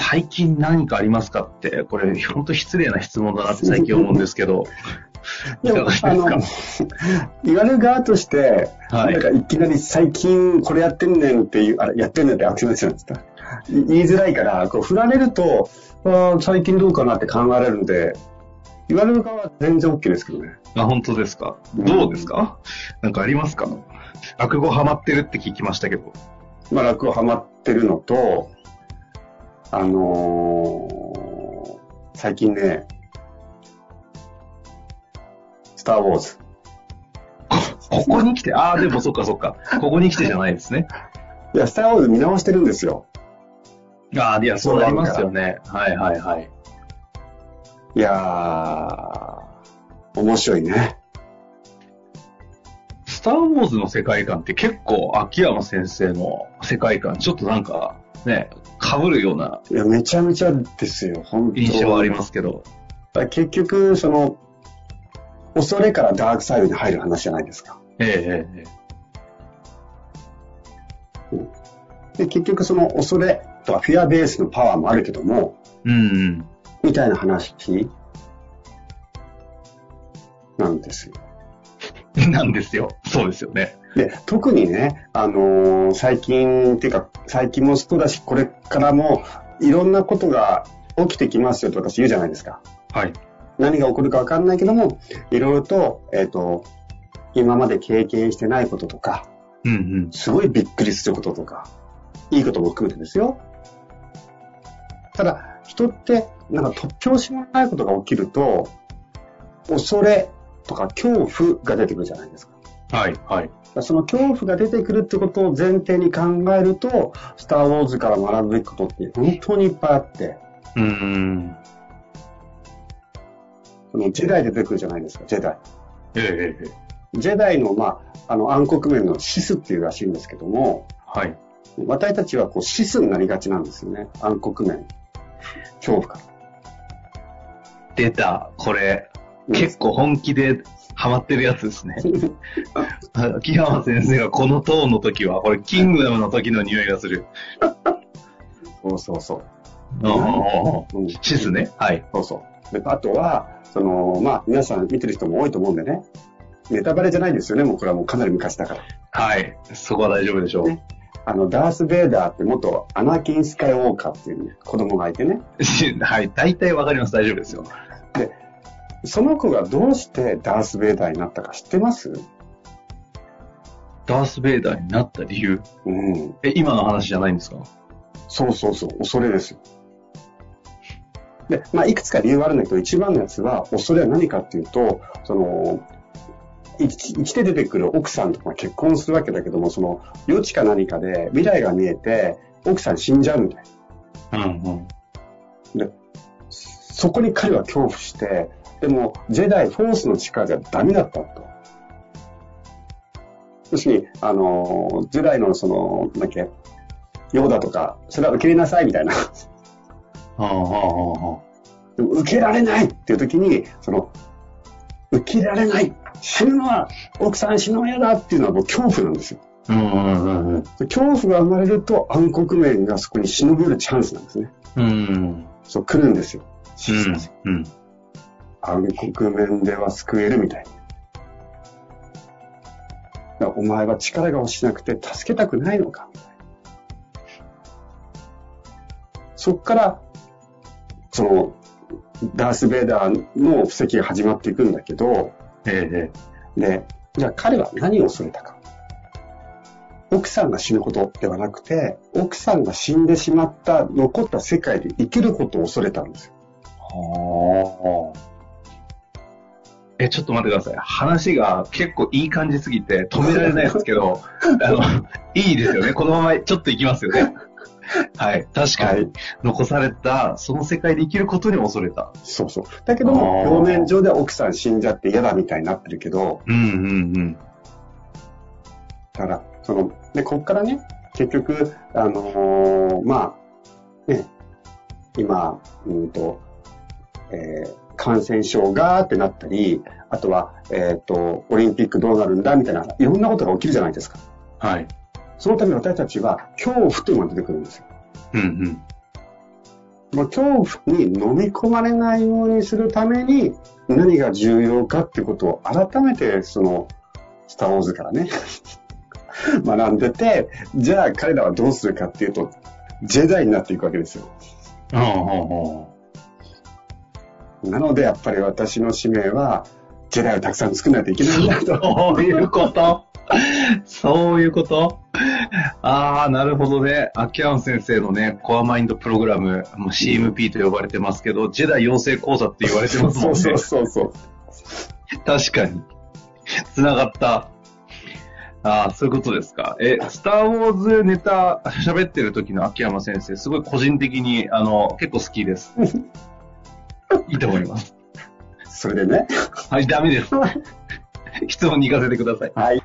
最近何かありますかって、これ本当失礼な質問だなって 最近思うんですけど、いかがですか？あの、言われる側として、はい。なんかいきなり最近これやってんねんっていう、あれ、やってんねんってアクセントなんですか？い言いづらいから、こう振られると、あー最近どうかなって考えられるので、言われる側は全然 OK ですけどね。あ、本当ですか？どうですか？なんかありますか？落語ハマってるって聞きましたけど。まあ、落語ハマってるのと、あのー最近ね、スター・ウォーズ。ここに来て、ああ、でもそっかそっか。ここに来てじゃないですね。いや、スター・ウォーズ見直してるんですよ。ああ、いや、そうなりますよね。はいはいはい。いやー、面白いね。スター・ウォーズの世界観って結構秋山先生の世界観、ちょっとなんかね、被るようないや、めちゃめちゃですよ、本当印象はありますけど。結局、その、恐れからダークサイドに入る話じゃないですか。ええええで、結局その恐れとかフィアベースのパワーもあるけども、うんうん。みたいな話なんですよ。なんですよ。そうですよね。で、特にね、あのー最近っていうか、最近もそうだし、これからもいろんなことが起きてきますよと私言うじゃないですか。はい。何が起こるか分かんないけども、いろいろと、えっ、と、今まで経験してないこととか、うんうん。すごいびっくりすることとか、いいことも含めてですよ。ただ、人って、なんか突拍子もないことが起きると、恐れとか恐怖が出てくるじゃないですか。はいはい。その恐怖が出てくるってことを前提に考えると、スター・ウォーズから学ぶべきことって本当にいっぱいあって、うんうん。そのジェダイ出てくるじゃないですか、ジェダイ。ええええジェダイの、まあ、あの暗黒面のシスっていうらしいんですけども、はい。私たちはこうシスになりがちなんですよね。暗黒面。恐怖から。出た。これ、結構本気でハマってるやつですね。秋山先生がこのトーンの時は、これ、キングダムの時の匂いがする。そうそうそう。ああうんシスね。はい。そうそう。で、あとは、その、まあ、皆さん見てる人も多いと思うんでね。ネタバレじゃないですよね。もうこれはもうかなり昔だから。はい。そこは大丈夫でしょう。ねあの、ダース・ベイダーって元アナキン・スカイウォーカーっていう、ね、子供がいてね。はい。大体わかります。大丈夫ですよ。その子がどうしてダース・ベイダーになったか知ってます？ダース・ベイダーになった理由？うん。え、今の話じゃないんですか？そうそうそう。恐れですよ。で、まあ、いくつか理由はあるんだけど、一番のやつは、恐れは何かっていうと、その、生き生きて出てくる奥さんとかが結婚するわけだけども、その、余地か何かで未来が見えて、奥さん死んじゃうみたいな。うんうん。そこに彼は恐怖して、でも、ジェダイ、フォースの力じゃダメだったと。要するに、あの、ジェダイのその、なんだっけ、ヨーダとか、それは受け入れなさいみたいな。はあはあはでも受けられないっていう時に、その、受けられない死ぬのは、奥さん死ぬのは嫌だっていうのはもう恐怖なんですよ。あ。うんうんうんうん。恐怖が生まれると暗黒面がそこに忍びるチャンスなんですね。うん。そう来るんですよ。うん。うん。暗黒面では救えるみたいに。だからお前は力が欲しなくて助けたくないのかみたいな。そっから、その、ダース・ベイダーの布石が始まっていくんだけど、ええで、じゃあ彼は何を恐れたか。奥さんが死ぬことではなくて、奥さんが死んでしまった残った世界で生きることを恐れたんですよ。はあ。え、ちょっと待ってください。話が結構いい感じすぎて止められないですけど、あの、いいですよね。このままちょっと行きますよね。はい。確かに、はい残された、その世界で生きることに恐れた。そうそう。だけども、表面上では奥さん死んじゃって嫌だみたいになってるけど、うんうんうん。だから、その、で、こっからね、結局、あのーまあ、ね、今、うんと、えー感染症がーってなったり、あとは、えっ、と、オリンピックどうなるんだみたいな、いろんなことが起きるじゃないですか。はい。そのために私たちは恐怖というのが出てくるんですよ。うんうん。まあ、恐怖に飲み込まれないようにするために何が重要かっていうことを改めてそのスター・ウォーズからね 学んでてじゃあ彼らはどうするかっていうとジェダイになっていくわけですようんうんうん。なのでやっぱり私の使命はジェダイをたくさん作らないといけないんだと そういうことそういうことああ、なるほどね。秋山先生のね、コアマインドプログラム、もう CMP と呼ばれてますけど、ジェダイ養成講座って言われてますもんね。そうそうそう確かに。繋がった。ああ、そういうことですか。え、スターウォーズネタ喋ってる時の秋山先生、すごい個人的に、あの、結構好きです。いいと思います。それでねはい、ダメです。質問に行かせてください。はい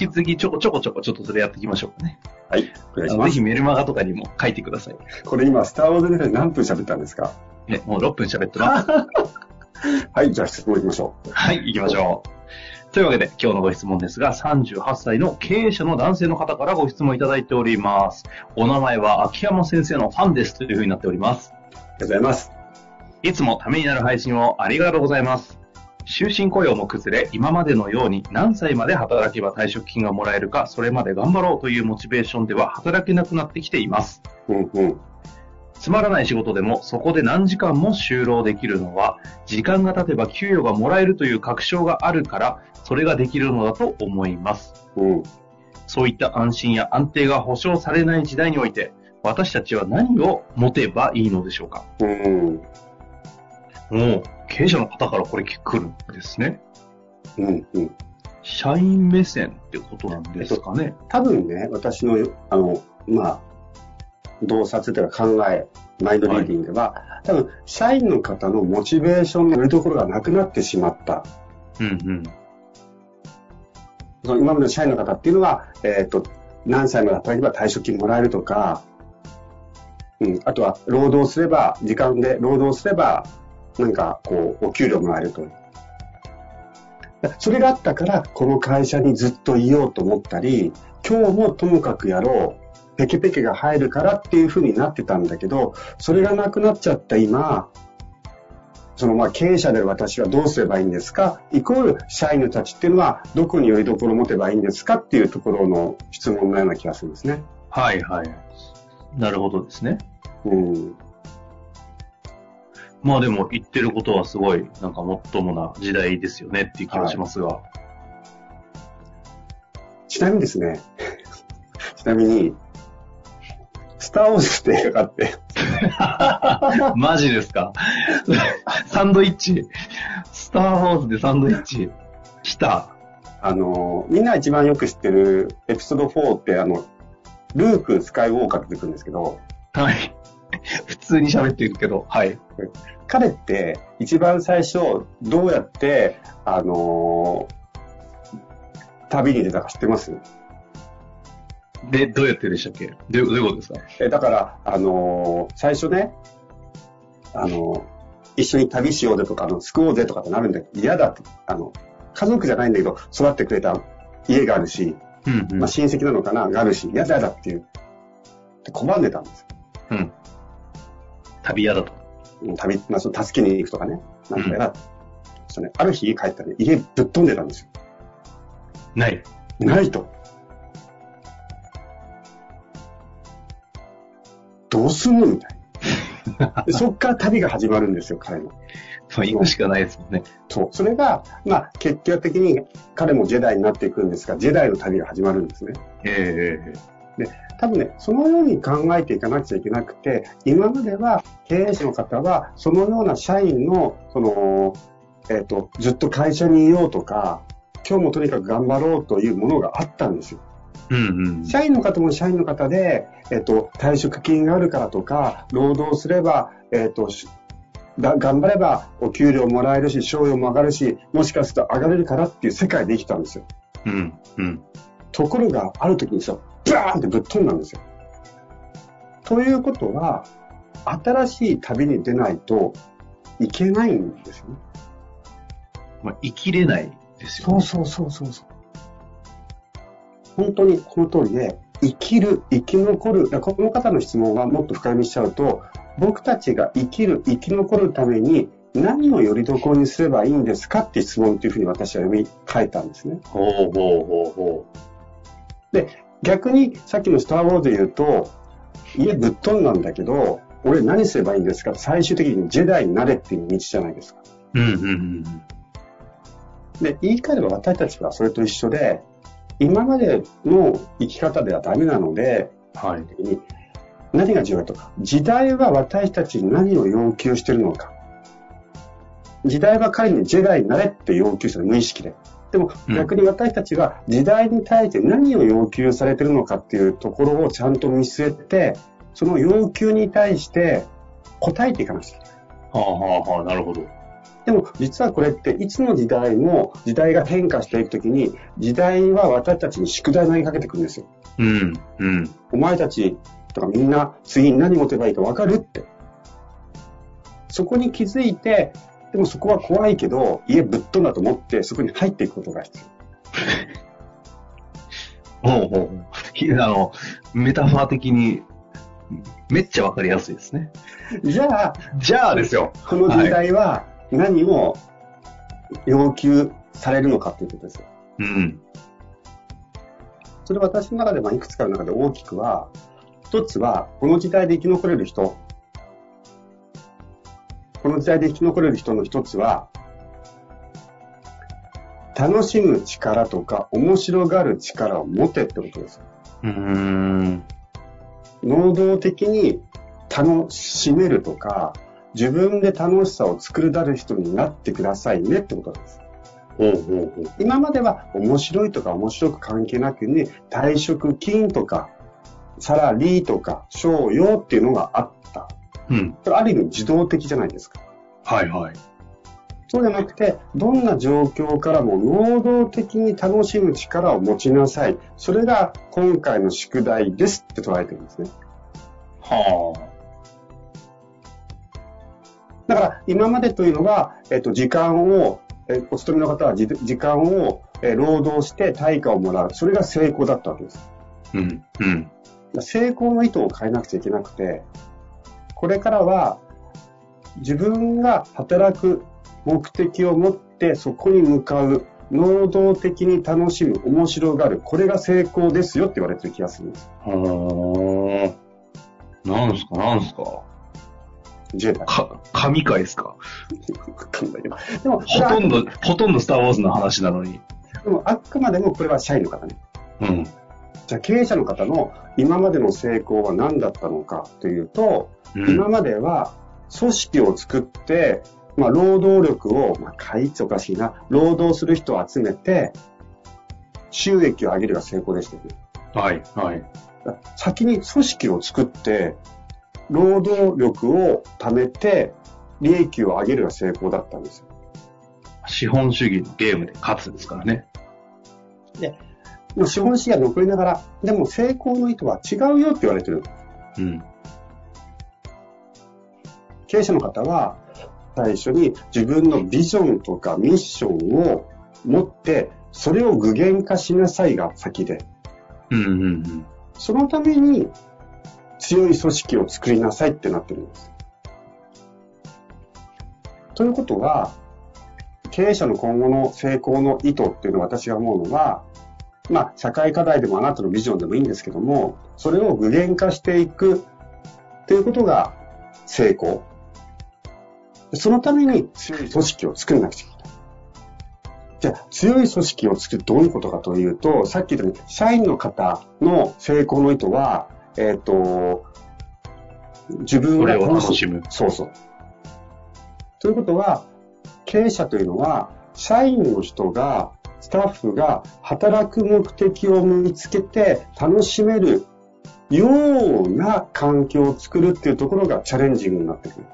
引き続きちょこちょこちょこちょっとそれやっていきましょうね。はいお願いしますぜひメルマガとかにも書いてください。これ今スター・ウォーズで何分喋ったんですか？ね、もう6分喋ってます。はいじゃあ質問いきましょうはい、行きましょう。というわけで、今日のご質問ですが、38歳の経営者の男性の方からご質問いただいております。お名前は秋山先生のファンですというふうになっております。ありがとうございますいつもためになる配信をありがとうございます。終身雇用も崩れ、今までのように何歳まで働けば退職金がもらえるか、それまで頑張ろうというモチベーションでは働けなくなってきています。うんうんつまらない仕事でもそこで何時間も就労できるのは、時間が経てば給与がもらえるという確証があるから、それができるのだと思います。うんそういった安心や安定が保証されない時代において、私たちは何を持てばいいのでしょうか？うんもう、経営者の方からこれ来るんですね。うんうん社員目線ってことなんですかね。多分ね、私の、あの、まあ、洞察というか考え、マインドリーディングは、多分、社員の方のモチベーションのよりどころがなくなってしまった。うんうん。その今までの社員の方っていうのは、えっ、と、何歳まで働けば退職金もらえるとか、うん、あとは、労働すれば、時間で労働すれば、なんか、こう、お給料もらえると。それがあったから、この会社にずっといようと思ったり、今日もともかくやろう、ペケペケが入るからっていう風になってたんだけど、それがなくなっちゃった今、そのまあ経営者で私はどうすればいいんですか？イコール社員のたちっていうのはどこによりどころを持てばいいんですか？っていうところの質問のような気がするんですね。はいはい。なるほどですね。うん。まあでも言ってることはすごい、なんかもっともな時代ですよねっていう気がしますが。ちなみにですね、ちなみに、スター・ウォーズって映画があって、マジですか？サンドイッチ。スター・ウォーズでサンドイッチ。来た。あの、みんな一番よく知ってるエピソード4ってあの、ルーク・スカイウォーカーって出てくるんですけど、はい。普通に喋ってるけど、はい。彼って一番最初どうやって、あの旅に出たか知ってます？で、どうやってでしたっけ？どうどういうことですか？えだから、あのー最初ね、あのー一緒に旅しようぜとか、あの、救おうぜとかってなるんだけど、嫌だって、あの、家族じゃないんだけど、育ってくれた家があるし、うんうんまあ、親戚なのかな、があるし、嫌だ嫌だっていう、で拒んでたんですよ。うん。旅屋だと。うん旅、まあ、その助けに行くとかね、なんか嫌だ。そしたらね、ある日帰ったらね、家ぶっ飛んでたんですよ。ない。ないと。どうすんのみたいな。でそっから旅が始まるんですよ、彼の。そう、行くしかないですもんね。そう。それが、まあ、結局的に彼もジェダイになっていくんですが、ジェダイの旅が始まるんですね。ええ多分ね、そのように考えていかなくちゃいけなくて、今までは経営者の方は、そのような社員の、その、えっ、と、ずっと会社にいようとか、今日もとにかく頑張ろうというものがあったんですよ。うんうん。社員の方も社員の方で、えっ、と、退職金があるからとか、労働すれば、えっ、と、しが頑張ればお給料もらえるし、賞与も上がるし、もしかすると上がれるからっていう世界で生きたんですよ。うんうん。ところが、ある時にさ、バーンってぶっ飛んだんですよ。ということは、新しい旅に出ないといけないんですよね。まあ、生きれないですよね。そうそうそうそう。本当にこの通りで、生きる、生き残る。この方の質問はもっと深読みしちゃうと、僕たちが生きる、生き残るために何をよりどころにすればいいんですかって質問というふうに私は読み替えたんですね。ほうほうほうほ逆にさっきのスター・ウォーズで言うと、家ぶっ飛んだんだけど、俺何すればいいんですか？最終的にジェダイになれっていう道じゃないですか。う。うんうんうん。で、言い換えれば私たちはそれと一緒で、今までの生き方ではダメなので、はい。何が重要かと。時代は私たちに何を要求しているのか。時代は彼にジェダイになれって要求してる無意識で。でもうん逆に私たちは時代に対して何を要求されているのかっていうところをちゃんと見据えて、その要求に対して答えていかなくちゃいけない。はあはあはあ、なるほど。でも実はこれっていつの時代も時代が変化していくときに時代は私たちに宿題を投げかけてくるんですよ。うんうん。お前たちとかみんな次に何持てばいいか分かるって。そこに気づいて、でもそこは怖いけど、家ぶっ飛んだと思ってそこに入っていくことが必要。ほうほうほう。ひあの、メタファー的に、めっちゃわかりやすいですね。じゃあ、じゃあですよ。この時代は何を要求されるのかっていうことですよ。うん。それは私の中で、まあ、いくつかの中で大きくは、一つは、この時代で生き残れる人。この時代で生き残れる人の一つは、楽しむ力とか、面白がる力を持てってことですよ。うーん。能動的に楽しめるとか、自分で楽しさを作り出る人になってくださいねってことです。今までは面白いとか面白く関係なくね、退職金とか、サラリーとか、賞与っていうのがあった。うん。それある意味自動的じゃないですか。はいはい。そうじゃなくて、どんな状況からも能動的に楽しむ力を持ちなさい。それが今回の宿題ですって捉えてるんですね。はだから今までというのは、えっと、時間を、えお勤めの方はじ時間を、え労働して対価をもらう。それが成功だったわけです。あ。うん。うん。成功の意図を変えなくちゃいけなくて、これからは自分が働く目的を持ってそこに向かう、能動的に楽しむ、面白がる、これが成功ですよって言われてる気がするんです。はあ。なんすかなんすかジェダイ。か、神回ですかわかんないけど。でも、ほとんど、ほとんどスターウォーズの話なのに。でもあくまでもこれは社員の方ね。うん。じゃあ経営者の方の今までの成功は何だったのかというと、うん今までは組織を作って、まあ、労働力を、まあ、会っておかしいな、労働する人を集めて、収益を上げるが成功でしたよね。はい、はい。先に組織を作って、労働力を貯めて、利益を上げるが成功だったんですよ。資本主義のゲームで勝つですからね。まあ資本主義は残りながら、でも成功の意図は違うよって言われてる。うん。経営者の方は、最初に自分のビジョンとかミッションを持って、それを具現化しなさいが先で、うん、うん、うん。そのために強い組織を作りなさいってなってるんです。ということは、経営者の今後の成功の意図っていうのは私が思うのは、まあ、社会課題でもあなたのビジョンでもいいんですけども、それを具現化していくっていうことが成功。そのために強い組織を作らなくちゃいけない。じゃあ、強い組織を作るどういうことかというと、さっき言ったように、社員の方の成功の意図は、えっ、と、自分が楽しむ。そうそう。ということは、経営者というのは、社員の人が、スタッフが働く目的を見つけて楽しめるような環境を作るっていうところがチャレンジングになってくる。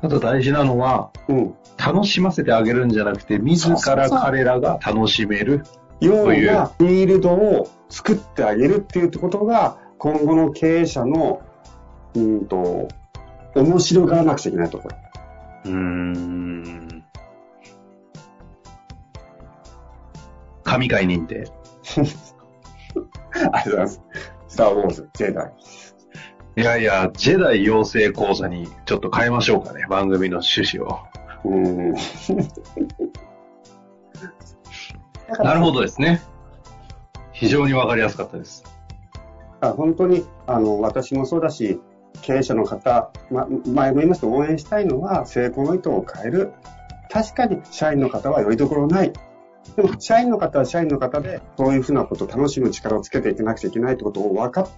あと大事なのは、うん、楽しませてあげるんじゃなくて、自ら彼らが楽しめるようなフィールドを作ってあげるっていうことが、今後の経営者の、うんと、面白がらなくちゃいけないところ。うーん。神回認定。ありがとうございます。スター・ウォーズ、ジェダイ。いやいや、ジェダイ養成講座にちょっと変えましょうかね、番組の趣旨を。うん。なるほどですね。非常にわかりやすかったです。あ本当に、あの、私もそうだし、経営者の方、ま、前も言いますと応援したいのは成功の意図を変える。確かに社員の方はよりどころない。でも、社員の方は社員の方で、そういうふうなことを楽しむ力をつけていかなくちゃいけないってことを分かっ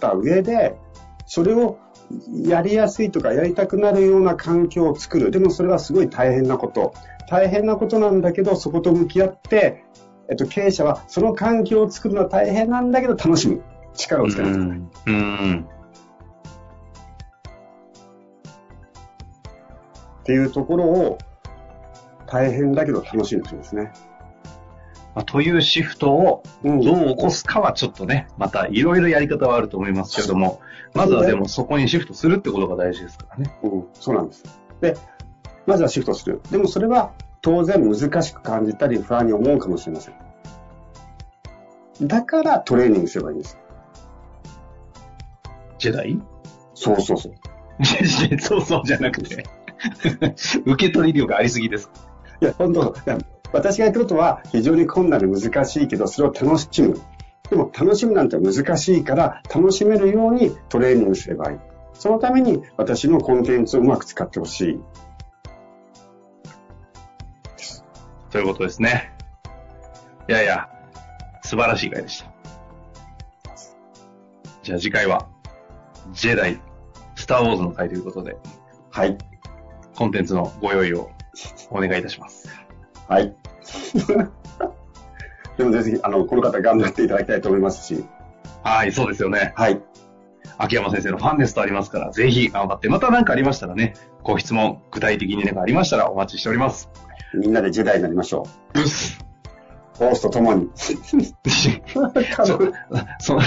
た上で、それをやりやすいとかやりたくなるような環境を作る。でもそれはすごい大変なこと。大変なことなんだけど、そこと向き合って、えっと、経営者はその環境を作るのは大変なんだけど楽しむ。力をつけなくちゃいけない。うん。っていうところを大変だけど楽しいですね。まあ、というシフトをどう起こすかはちょっとね、またいろいろやり方はあると思いますけれども、まずはでもそこにシフトするってことが大事ですからね。うん、そうなんです。で、まずはシフトする。でもそれは当然難しく感じたり不安に思うかもしれません。だからトレーニングすればいいんです。ジェダイそうそうそう。そうそうじゃなくて 受け取り量がありすぎです。いや、本当私がやってることは非常に困難で難しいけど、それを楽しむ。でも楽しむなんて難しいから、楽しめるようにトレーニングすればいい。そのために私のコンテンツをうまく使ってほしい。ということですね。いやいや、素晴らしい回でした。じゃあ次回は、ジェダイ、スターウォーズの回ということで。はい。コンテンツのご用意をお願いいたします。はい。でもぜひ、あの、この方頑張っていただきたいと思いますし。はい、そうですよね。はい。秋山先生のファンですとありますから、ぜひ頑張って、また何かありましたらね、ご質問、具体的に何かありましたらお待ちしております。みんなでジェダイになりましょう。うっす。フォースと共に。そそ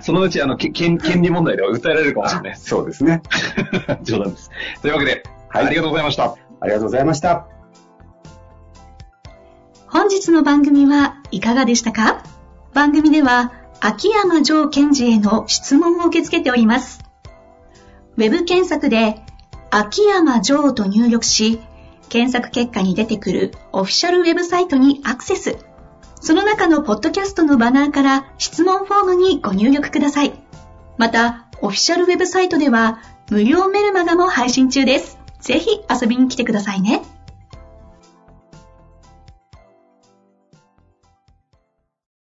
そのうちあの権権利問題では訴えられるかもしれない。そうですね。冗談です。というわけで、はい、ありがとうございました。ありがとうございました。本日の番組はいかがでしたか？番組では秋山城賢治への質問を受け付けております。ウェブ検索で秋山城と入力し、検索結果に出てくるオフィシャルウェブサイトにアクセス。その中のポッドキャストのバナーから質問フォームにご入力ください。また、オフィシャルウェブサイトでは無料メルマガも配信中です。ぜひ遊びに来てくださいね。